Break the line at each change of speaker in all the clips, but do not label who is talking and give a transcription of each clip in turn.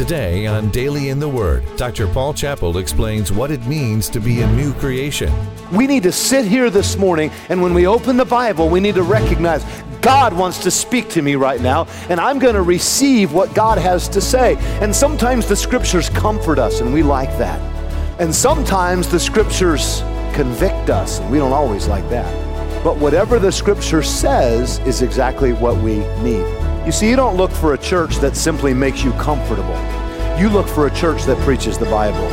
Today on Daily in the Word, Dr. Paul Chappell explains what it means to be a new creation.
We need to sit here this morning, and when we open the Bible, we need to recognize God wants to speak to me right now, and I'm going to receive what God has to say. And sometimes the scriptures comfort us, and we like that. And sometimes the scriptures convict us, and we don't always like that. But whatever the scripture says is exactly what we need. You see, you don't look for a church that simply makes you comfortable. You look for a church that preaches the Bible.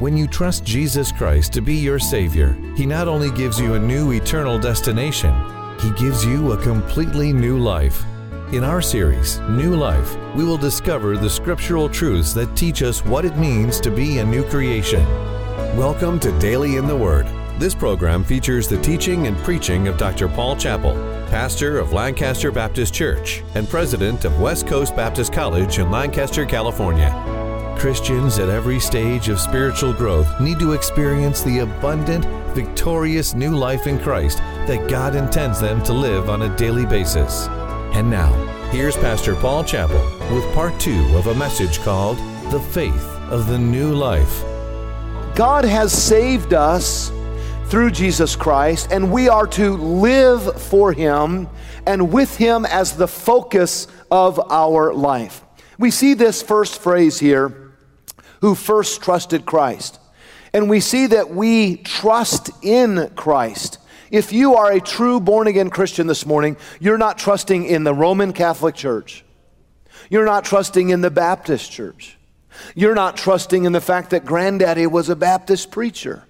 When you trust Jesus Christ to be your Savior, He not only gives you a new eternal destination, He gives you a completely new life. In our series, New Life, we will discover the scriptural truths that teach us what it means to be a new creation. Welcome to Daily in the Word. This program features the teaching and preaching of Dr. Paul Chappell, pastor of Lancaster Baptist Church and president of West Coast Baptist College in Lancaster, California. Christians at every stage of spiritual growth need to experience the abundant, victorious new life in Christ that God intends them to live on a daily basis. And now, here's Pastor Paul Chappell with part two of a message called The Faith of the New Life.
God has saved us through Jesus Christ, and we are to live for Him and with Him as the focus of our life. We see this first phrase here who first trusted Christ. And we see that we trust in Christ. If you are a true born again Christian this morning, you're not trusting in the Roman Catholic Church. You're not trusting in the Baptist Church. You're not trusting in the fact that granddaddy was a Baptist preacher.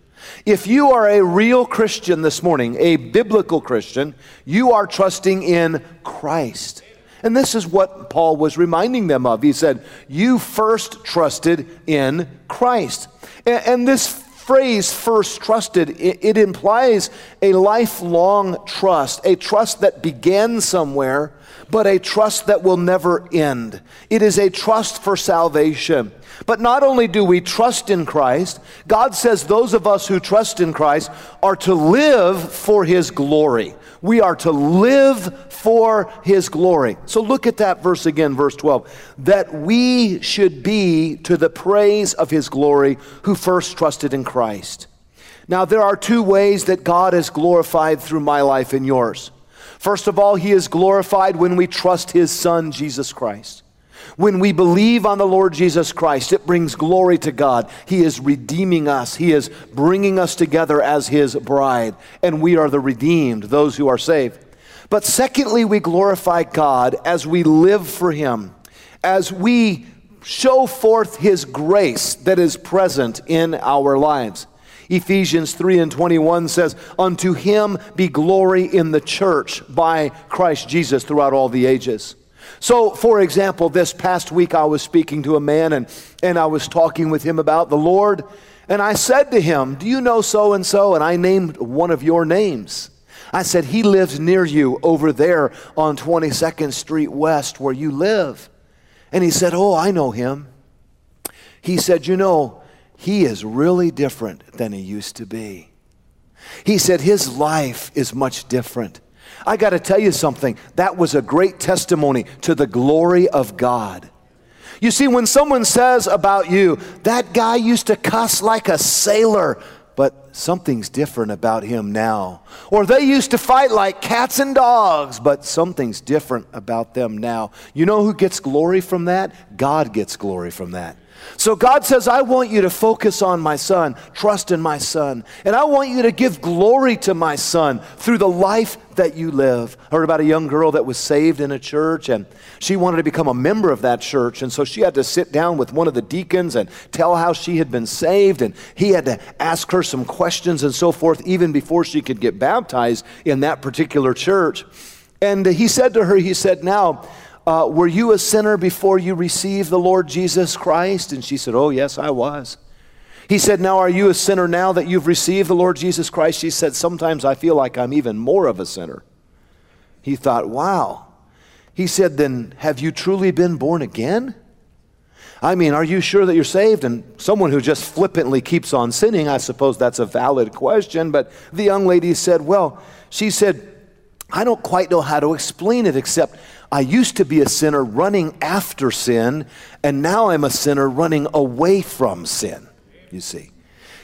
If you are a real Christian this morning, a biblical Christian, you are trusting in Christ. And this is what Paul was reminding them of. He said, You first trusted in Christ. And, and this phrase first trusted, it, it, implies a lifelong trust, a trust that began somewhere, but a trust that will never end. It is a trust for salvation. But not only do we trust in Christ, God says those of us who trust in Christ are to live for His glory. We are to live for his glory. So look at that verse again, verse 12. That we should be to the praise of his glory who first trusted in Christ. Now, there are two ways that God is glorified through my life and yours. First of all, he is glorified when we trust his son, Jesus Christ. When we believe on the Lord Jesus Christ, it brings glory to God. He is redeeming us, He is bringing us together as His bride, and we are the redeemed, those who are saved. But secondly, we glorify God as we live for Him, as we show forth His grace that is present in our lives. Ephesians 3 and 21 says, Unto him be glory in the church by Christ Jesus throughout all the ages. So, for example, this past week I was speaking to a man and, and I was talking with him about the Lord. And I said to him, Do you know so and so? And I named one of your names. I said, He lives near you over there on 22nd Street West where you live. And he said, Oh, I know him. He said, You know, he is really different than he used to be. He said, His life is much different. I got to tell you something. That was a great testimony to the glory of God. You see, when someone says about you, that guy used to cuss like a sailor, but something's different about him now. Or they used to fight like cats and dogs, but something's different about them now. You know who gets glory from that? God gets glory from that. So God says, I want you to focus on my son, trust in my son, and I want you to give glory to my son through the life that you live. I heard about a young girl that was saved in a church and she wanted to become a member of that church. And so she had to sit down with one of the deacons and tell how she had been saved. And he had to ask her some questions and so forth, even before she could get baptized in that particular church. And he said to her, He said, Now, uh, Were you a sinner before you received the Lord Jesus Christ? And she said, Oh, yes, I was. He said, Now, are you a sinner now that you've received the Lord Jesus Christ? She said, Sometimes I feel like I'm even more of a sinner. He thought, Wow. He said, Then have you truly been born again? I mean, are you sure that you're saved? And someone who just flippantly keeps on sinning, I suppose that's a valid question. But the young lady said, Well, she said, I don't quite know how to explain it except I used to be a sinner running after sin, and now I'm a sinner running away from sin, you see.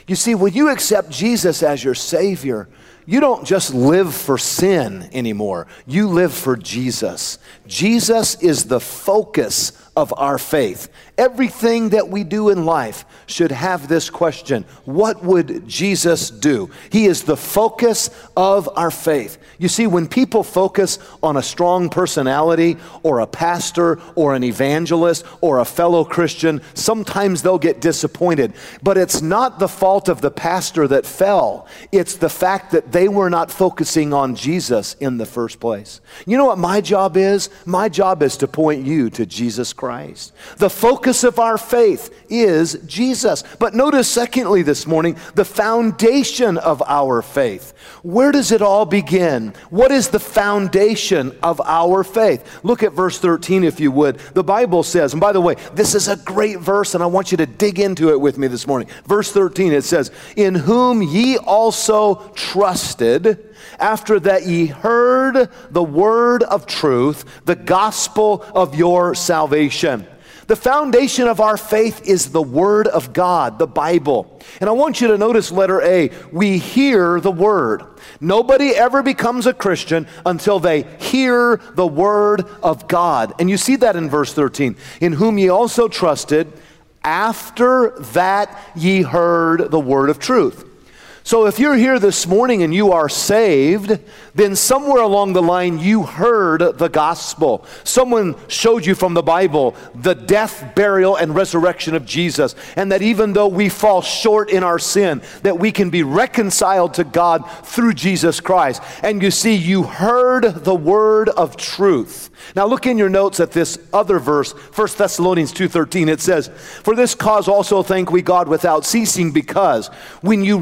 You see, when you accept Jesus as your Savior, you don't just live for sin anymore. You live for Jesus. Jesus is the focus of our faith. Everything that we do in life should have this question What would Jesus do? He is the focus of our faith. You see, when people focus on a strong personality or a pastor or an evangelist or a fellow Christian, sometimes they'll get disappointed. But it's not the fault of the pastor that fell, it's the fact that they were not focusing on Jesus in the first place. You know what my job is? My job is to point you to Jesus Christ. The focus of our faith is Jesus. But notice, secondly, this morning, the foundation of our faith. Where does it all begin? What is the foundation of our faith? Look at verse 13, if you would. The Bible says, and by the way, this is a great verse, and I want you to dig into it with me this morning. Verse 13, it says, In whom ye also trusted after that ye heard the word of truth, the gospel of your salvation. The foundation of our faith is the Word of God, the Bible. And I want you to notice letter A. We hear the Word. Nobody ever becomes a Christian until they hear the Word of God. And you see that in verse 13. In whom ye also trusted, after that ye heard the Word of truth. So if you're here this morning and you are saved, then somewhere along the line you heard the gospel. Someone showed you from the Bible the death, burial, and resurrection of Jesus, and that even though we fall short in our sin, that we can be reconciled to God through Jesus Christ. And you see, you heard the word of truth. Now look in your notes at this other verse, 1 Thessalonians 2:13. It says, "For this cause also thank we God without ceasing, because when you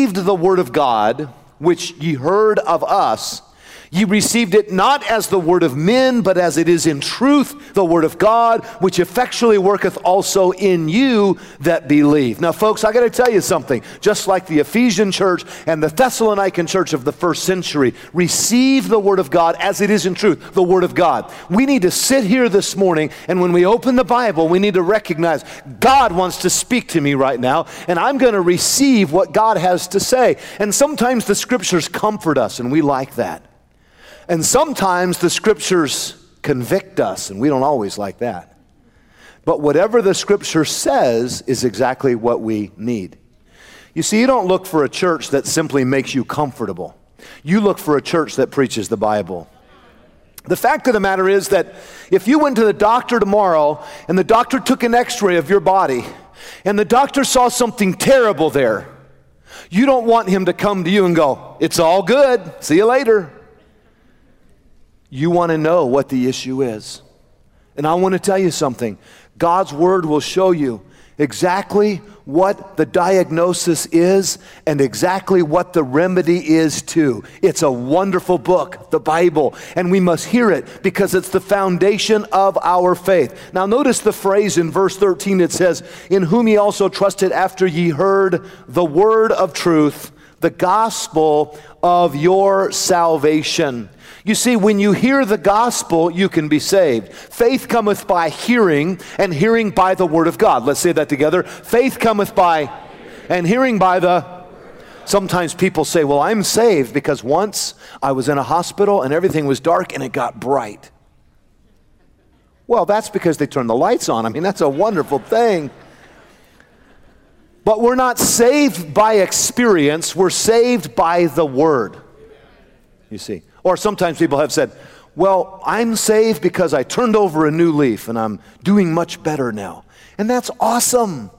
received the word of God, which ye heard of us, Ye received it not as the word of men, but as it is in truth the word of God, which effectually worketh also in you that believe. Now, folks, I got to tell you something. Just like the Ephesian church and the Thessalonican church of the first century receive the word of God as it is in truth, the word of God. We need to sit here this morning, and when we open the Bible, we need to recognize God wants to speak to me right now, and I'm going to receive what God has to say. And sometimes the scriptures comfort us, and we like that. And sometimes the scriptures convict us, and we don't always like that. But whatever the scripture says is exactly what we need. You see, you don't look for a church that simply makes you comfortable, you look for a church that preaches the Bible. The fact of the matter is that if you went to the doctor tomorrow and the doctor took an x ray of your body and the doctor saw something terrible there, you don't want him to come to you and go, It's all good, see you later. You want to know what the issue is. And I want to tell you something God's word will show you exactly what the diagnosis is and exactly what the remedy is too. It's a wonderful book, the Bible, and we must hear it because it's the foundation of our faith. Now notice the phrase in verse 13 it says, "In whom ye also trusted after ye heard the word of truth, the gospel of your salvation." You see, when you hear the gospel, you can be saved. Faith cometh by hearing, and hearing by the word of God. Let's say that together. Faith cometh by, and hearing by the. Sometimes people say, Well, I'm saved because once I was in a hospital and everything was dark and it got bright. Well, that's because they turned the lights on. I mean, that's a wonderful thing. But we're not saved by experience, we're saved by the word. You see. Or sometimes people have said, Well, I'm saved because I turned over a new leaf and I'm doing much better now. And that's awesome.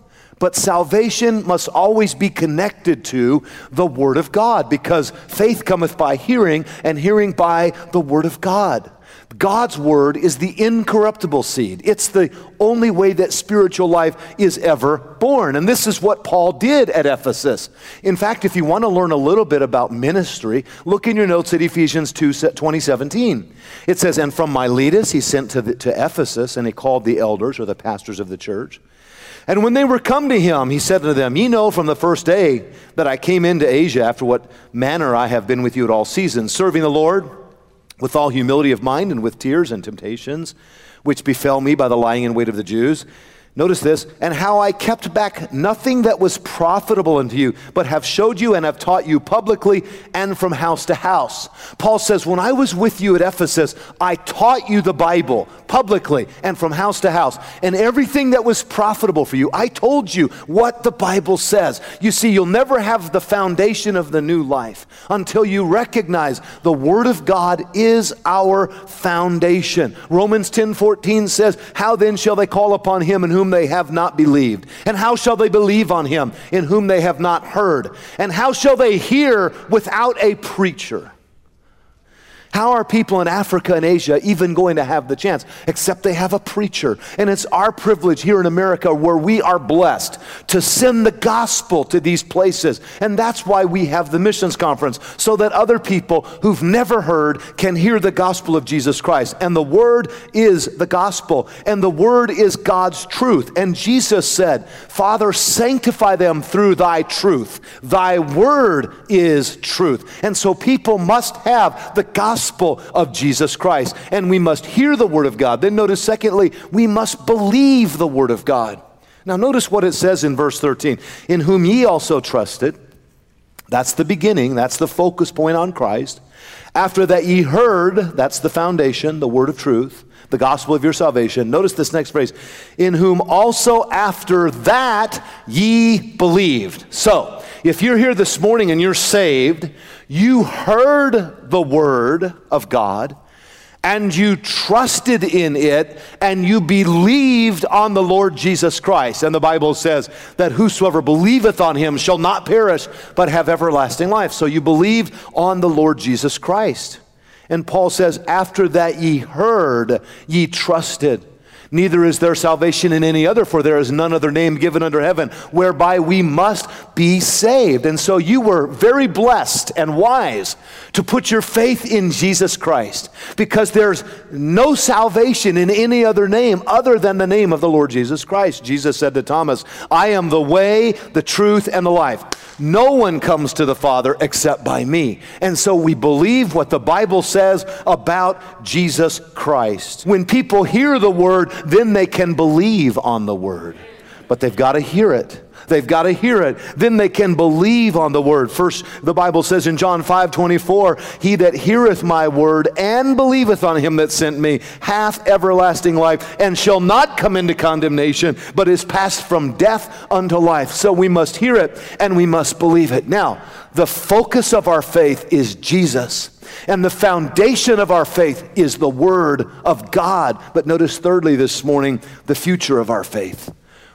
But salvation must always be connected to the Word of God because faith cometh by hearing and hearing by the Word of God. God's word is the incorruptible seed. It's the only way that spiritual life is ever born. And this is what Paul did at Ephesus. In fact, if you want to learn a little bit about ministry, look in your notes at Ephesians 2 2017. It says, And from Miletus he sent to, the, to Ephesus, and he called the elders or the pastors of the church. And when they were come to him, he said to them, Ye know from the first day that I came into Asia, after what manner I have been with you at all seasons, serving the Lord with all humility of mind and with tears and temptations, which befell me by the lying in wait of the Jews Notice this, and how I kept back nothing that was profitable unto you, but have showed you and have taught you publicly and from house to house. Paul says, When I was with you at Ephesus, I taught you the Bible publicly and from house to house, and everything that was profitable for you. I told you what the Bible says. You see, you'll never have the foundation of the new life until you recognize the Word of God is our foundation. Romans 10 14 says, How then shall they call upon him in whom whom they have not believed? And how shall they believe on him in whom they have not heard? And how shall they hear without a preacher? How are people in Africa and Asia even going to have the chance? Except they have a preacher. And it's our privilege here in America where we are blessed to send the gospel to these places. And that's why we have the missions conference, so that other people who've never heard can hear the gospel of Jesus Christ. And the word is the gospel, and the word is God's truth. And Jesus said, Father, sanctify them through thy truth. Thy word is truth. And so people must have the gospel gospel of Jesus Christ. And we must hear the word of God. Then notice, secondly, we must believe the word of God. Now, notice what it says in verse 13 In whom ye also trusted. That's the beginning, that's the focus point on Christ. After that ye heard, that's the foundation, the word of truth, the gospel of your salvation. Notice this next phrase in whom also after that ye believed. So, if you're here this morning and you're saved, you heard the word of God and you trusted in it and you believed on the Lord Jesus Christ. And the Bible says that whosoever believeth on him shall not perish but have everlasting life. So you believed on the Lord Jesus Christ. And Paul says, after that ye heard, ye trusted. Neither is there salvation in any other, for there is none other name given under heaven whereby we must be saved. And so you were very blessed and wise to put your faith in Jesus Christ because there's no salvation in any other name other than the name of the Lord Jesus Christ. Jesus said to Thomas, I am the way, the truth, and the life. No one comes to the Father except by me. And so we believe what the Bible says about Jesus Christ. When people hear the word, then they can believe on the word. But they've got to hear it. They've got to hear it. Then they can believe on the word. First, the Bible says in John 5 24, He that heareth my word and believeth on him that sent me hath everlasting life and shall not come into condemnation, but is passed from death unto life. So we must hear it and we must believe it. Now, the focus of our faith is Jesus. And the foundation of our faith is the Word of God. But notice, thirdly, this morning, the future of our faith.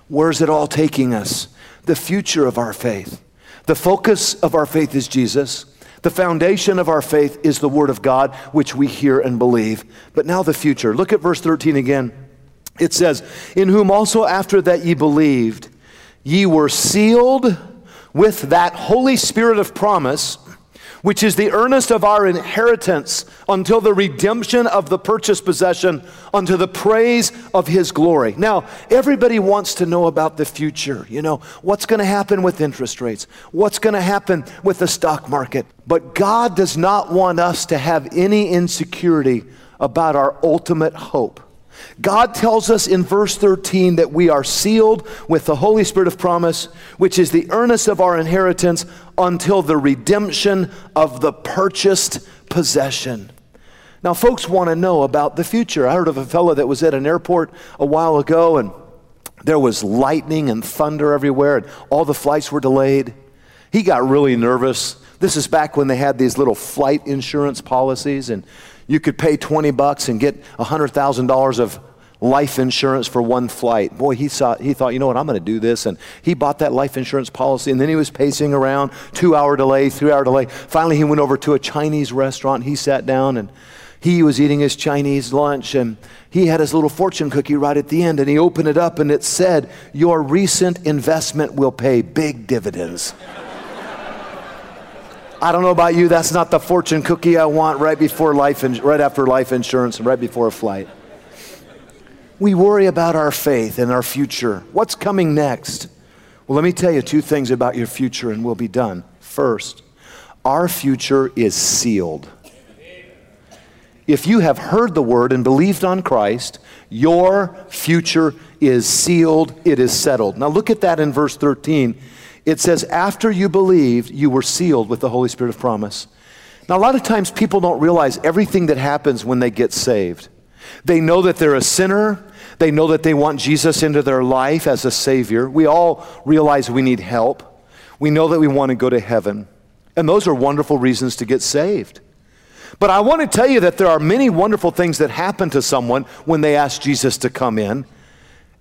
Where's it all taking us? The future of our faith. The focus of our faith is Jesus. The foundation of our faith is the Word of God, which we hear and believe. But now the future. Look at verse 13 again. It says, In whom also after that ye believed, ye were sealed with that Holy Spirit of promise which is the earnest of our inheritance until the redemption of the purchased possession unto the praise of his glory. Now, everybody wants to know about the future. You know, what's going to happen with interest rates? What's going to happen with the stock market? But God does not want us to have any insecurity about our ultimate hope. God tells us in verse 13 that we are sealed with the Holy Spirit of promise, which is the earnest of our inheritance until the redemption of the purchased possession. Now, folks want to know about the future. I heard of a fellow that was at an airport a while ago, and there was lightning and thunder everywhere, and all the flights were delayed. He got really nervous. This is back when they had these little flight insurance policies, and you could pay 20 bucks and get $100,000 of life insurance for one flight. Boy, he, saw, he thought, you know what, I'm going to do this. And he bought that life insurance policy. And then he was pacing around, two hour delay, three hour delay. Finally, he went over to a Chinese restaurant. He sat down and he was eating his Chinese lunch and he had his little fortune cookie right at the end and he opened it up and it said, Your recent investment will pay big dividends. I don't know about you, that's not the fortune cookie I want right before life, in, right after life insurance and right before a flight. We worry about our faith and our future. What's coming next? Well, let me tell you two things about your future and we'll be done. First, our future is sealed. If you have heard the word and believed on Christ, your future is sealed, it is settled. Now look at that in verse 13 it says, after you believed, you were sealed with the Holy Spirit of promise. Now, a lot of times people don't realize everything that happens when they get saved. They know that they're a sinner. They know that they want Jesus into their life as a Savior. We all realize we need help. We know that we want to go to heaven. And those are wonderful reasons to get saved. But I want to tell you that there are many wonderful things that happen to someone when they ask Jesus to come in.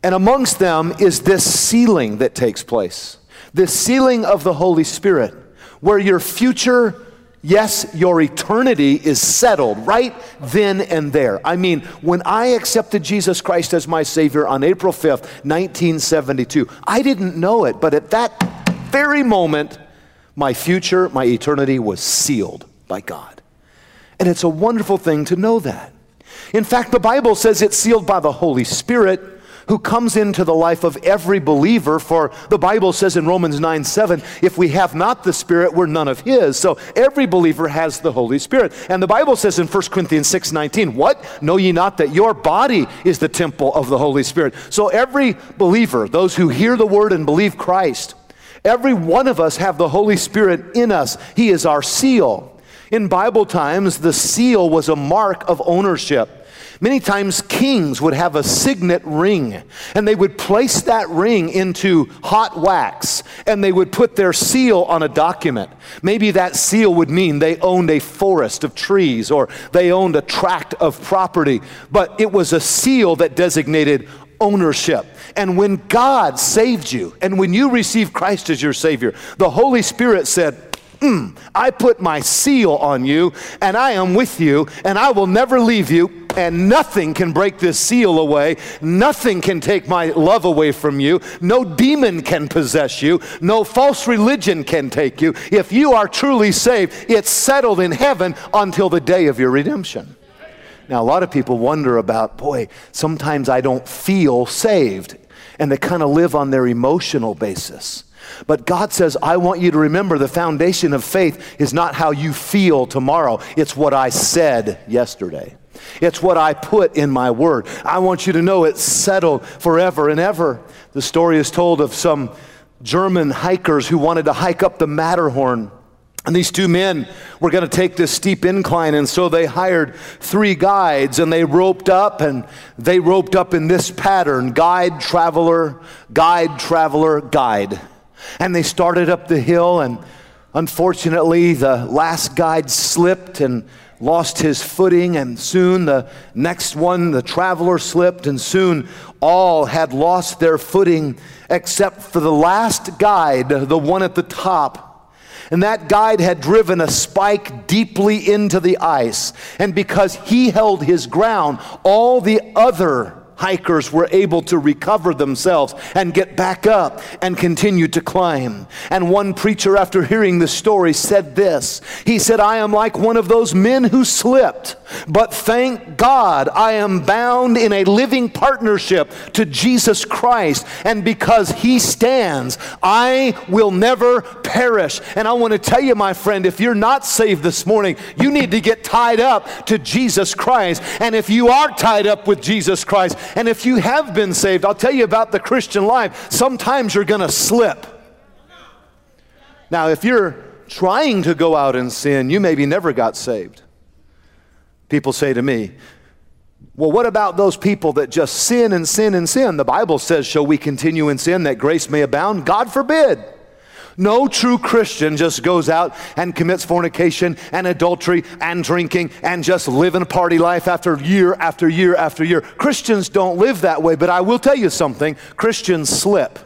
And amongst them is this sealing that takes place the sealing of the Holy Spirit, where your future, yes, your eternity is settled right then and there. I mean, when I accepted Jesus Christ as my Savior on April 5th, 1972, I didn't know it, but at that very moment, my future, my eternity was sealed by God. And it's a wonderful thing to know that. In fact, the Bible says it's sealed by the Holy Spirit who comes into the life of every believer. For the Bible says in Romans 9 7, if we have not the Spirit, we're none of His. So every believer has the Holy Spirit. And the Bible says in 1 Corinthians 6 19, what? Know ye not that your body is the temple of the Holy Spirit? So every believer, those who hear the word and believe Christ, every one of us have the Holy Spirit in us. He is our seal. In Bible times, the seal was a mark of ownership. Many times, kings would have a signet ring, and they would place that ring into hot wax, and they would put their seal on a document. Maybe that seal would mean they owned a forest of trees or they owned a tract of property, but it was a seal that designated ownership. And when God saved you, and when you received Christ as your Savior, the Holy Spirit said, mm, I put my seal on you, and I am with you, and I will never leave you and nothing can break this seal away. Nothing can take my love away from you. No demon can possess you. No false religion can take you. If you are truly saved, it's settled in heaven until the day of your redemption. Now, a lot of people wonder about, boy, sometimes I don't feel saved. And they kind of live on their emotional basis. But God says, I want you to remember the foundation of faith is not how you feel tomorrow, it's what I said yesterday. It's what I put in my word. I want you to know it's settled forever and ever. The story is told of some German hikers who wanted to hike up the Matterhorn. And these two men were going to take this steep incline, and so they hired three guides and they roped up, and they roped up in this pattern guide, traveler, guide, traveler, guide. And they started up the hill, and unfortunately, the last guide slipped and lost his footing, and soon the next one, the traveler, slipped, and soon all had lost their footing except for the last guide, the one at the top. And that guide had driven a spike deeply into the ice. And because he held his ground, all the other hikers were able to recover themselves and get back up and continue to climb. And one preacher, after hearing the story, said this He said, I am like one of those men who slipped, but thank God I am bound in a living partnership to Jesus Christ. And because He stands, I will never perish. And I want to tell you, my friend, if you're not saved this morning, you need to get tied up to Jesus Christ. And if you are tied up with Jesus Christ, and if you have been saved, I'll tell you about the Christian life. Sometimes you're going to slip. Now, if you're trying to go out and sin, you maybe never got saved. People say to me, well, what about those people that just sin and sin and sin? The Bible says, Shall we continue in sin that grace may abound? God forbid. No true Christian just goes out and commits fornication and adultery and drinking and just living a party life after year after year after year. Christians don't live that way, but I will tell you something Christians slip.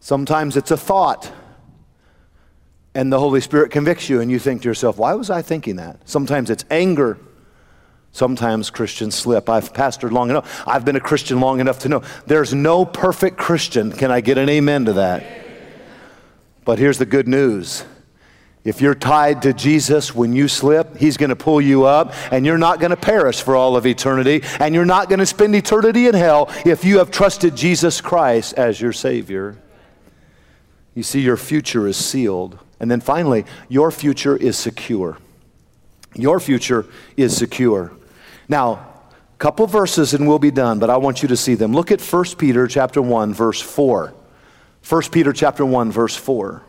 Sometimes it's a thought, and the Holy Spirit convicts you, and you think to yourself, why was I thinking that? Sometimes it's anger. Sometimes Christians slip. I've pastored long enough. I've been a Christian long enough to know there's no perfect Christian. Can I get an amen to that? But here's the good news. If you're tied to Jesus when you slip, He's going to pull you up, and you're not going to perish for all of eternity, and you're not going to spend eternity in hell if you have trusted Jesus Christ as your Savior. You see, your future is sealed. And then finally, your future is secure. Your future is secure. Now, a couple verses and we'll be done, but I want you to see them. Look at 1 Peter chapter 1 verse 4. 1 Peter chapter 1 verse 4.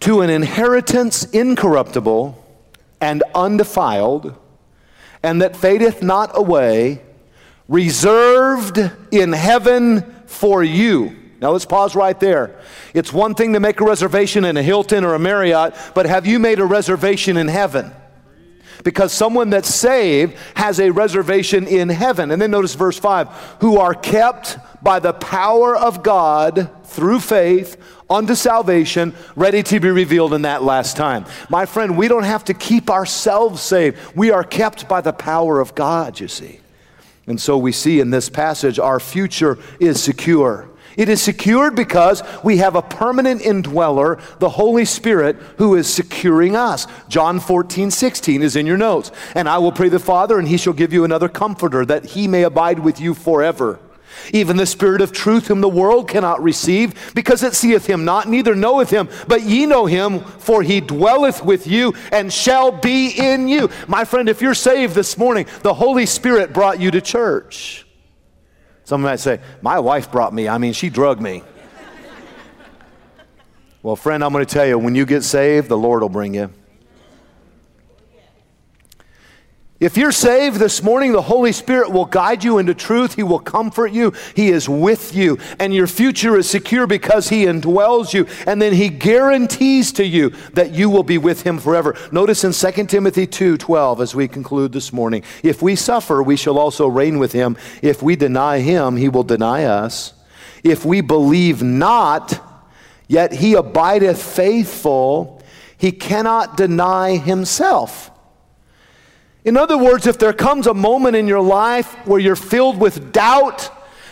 To an inheritance incorruptible and undefiled, and that fadeth not away, reserved in heaven for you now let's pause right there. It's one thing to make a reservation in a Hilton or a Marriott, but have you made a reservation in heaven? Because someone that's saved has a reservation in heaven. And then notice verse 5 who are kept by the power of God through faith unto salvation, ready to be revealed in that last time. My friend, we don't have to keep ourselves saved. We are kept by the power of God, you see. And so we see in this passage our future is secure. It is secured because we have a permanent indweller, the Holy Spirit, who is securing us. John 14, 16 is in your notes. And I will pray the Father, and he shall give you another comforter, that he may abide with you forever. Even the Spirit of truth, whom the world cannot receive, because it seeth him not, neither knoweth him. But ye know him, for he dwelleth with you and shall be in you. My friend, if you're saved this morning, the Holy Spirit brought you to church. Some might say, My wife brought me. I mean, she drugged me. well, friend, I'm going to tell you when you get saved, the Lord will bring you. If you're saved this morning, the Holy Spirit will guide you into truth. He will comfort you. He is with you. And your future is secure because He indwells you. And then He guarantees to you that you will be with Him forever. Notice in 2 Timothy 2 12, as we conclude this morning, if we suffer, we shall also reign with Him. If we deny Him, He will deny us. If we believe not, yet He abideth faithful, He cannot deny Himself. In other words, if there comes a moment in your life where you're filled with doubt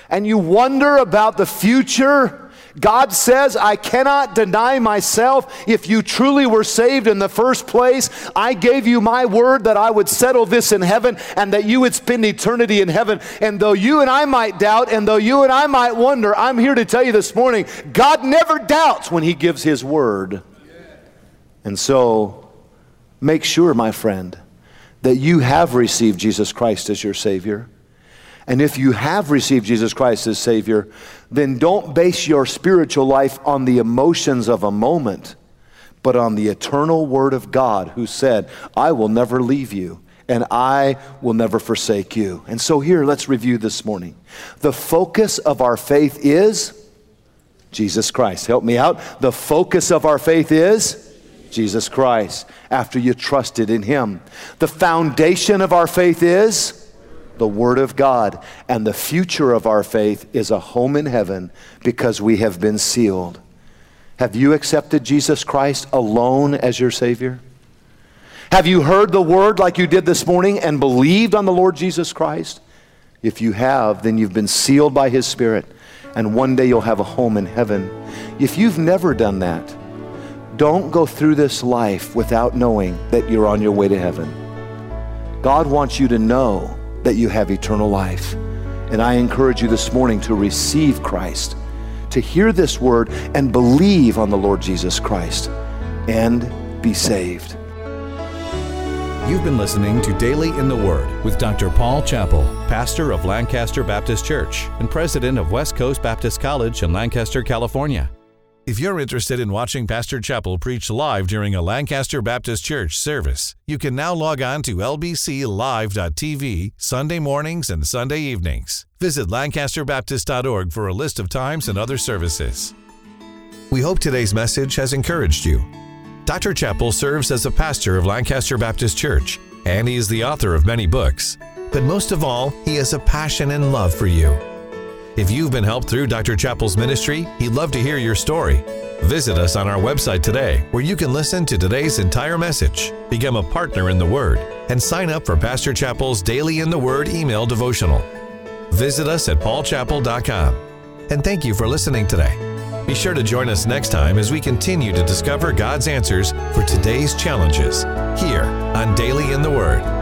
and you wonder about the future, God says, I cannot deny myself. If you truly were saved in the first place, I gave you my word that I would settle this in heaven and that you would spend eternity in heaven. And though you and I might doubt, and though you and I might wonder, I'm here to tell you this morning God never doubts when He gives His word. And so, make sure, my friend, that you have received Jesus Christ as your Savior. And if you have received Jesus Christ as Savior, then don't base your spiritual life on the emotions of a moment, but on the eternal Word of God who said, I will never leave you and I will never forsake you. And so here, let's review this morning. The focus of our faith is Jesus Christ. Help me out. The focus of our faith is Jesus Christ, after you trusted in Him. The foundation of our faith is the Word of God, and the future of our faith is a home in heaven because we have been sealed. Have you accepted Jesus Christ alone as your Savior? Have you heard the Word like you did this morning and believed on the Lord Jesus Christ? If you have, then you've been sealed by His Spirit, and one day you'll have a home in heaven. If you've never done that, don't go through this life without knowing that you're on your way to heaven. God wants you to know that you have eternal life. And I encourage you this morning to receive Christ, to hear this word and believe on the Lord Jesus Christ and be saved.
You've been listening to Daily in the Word with Dr. Paul Chappell, pastor of Lancaster Baptist Church and president of West Coast Baptist College in Lancaster, California. If you're interested in watching Pastor Chappell preach live during a Lancaster Baptist Church service, you can now log on to lbclive.tv Sunday mornings and Sunday evenings. Visit lancasterbaptist.org for a list of times and other services. We hope today's message has encouraged you. Dr. Chappell serves as a pastor of Lancaster Baptist Church, and he is the author of many books. But most of all, he has a passion and love for you. If you've been helped through Dr. Chappell's ministry, he'd love to hear your story. Visit us on our website today where you can listen to today's entire message, become a partner in the Word, and sign up for Pastor Chappell's Daily in the Word email devotional. Visit us at paulchappell.com. And thank you for listening today. Be sure to join us next time as we continue to discover God's answers for today's challenges here on Daily in the Word.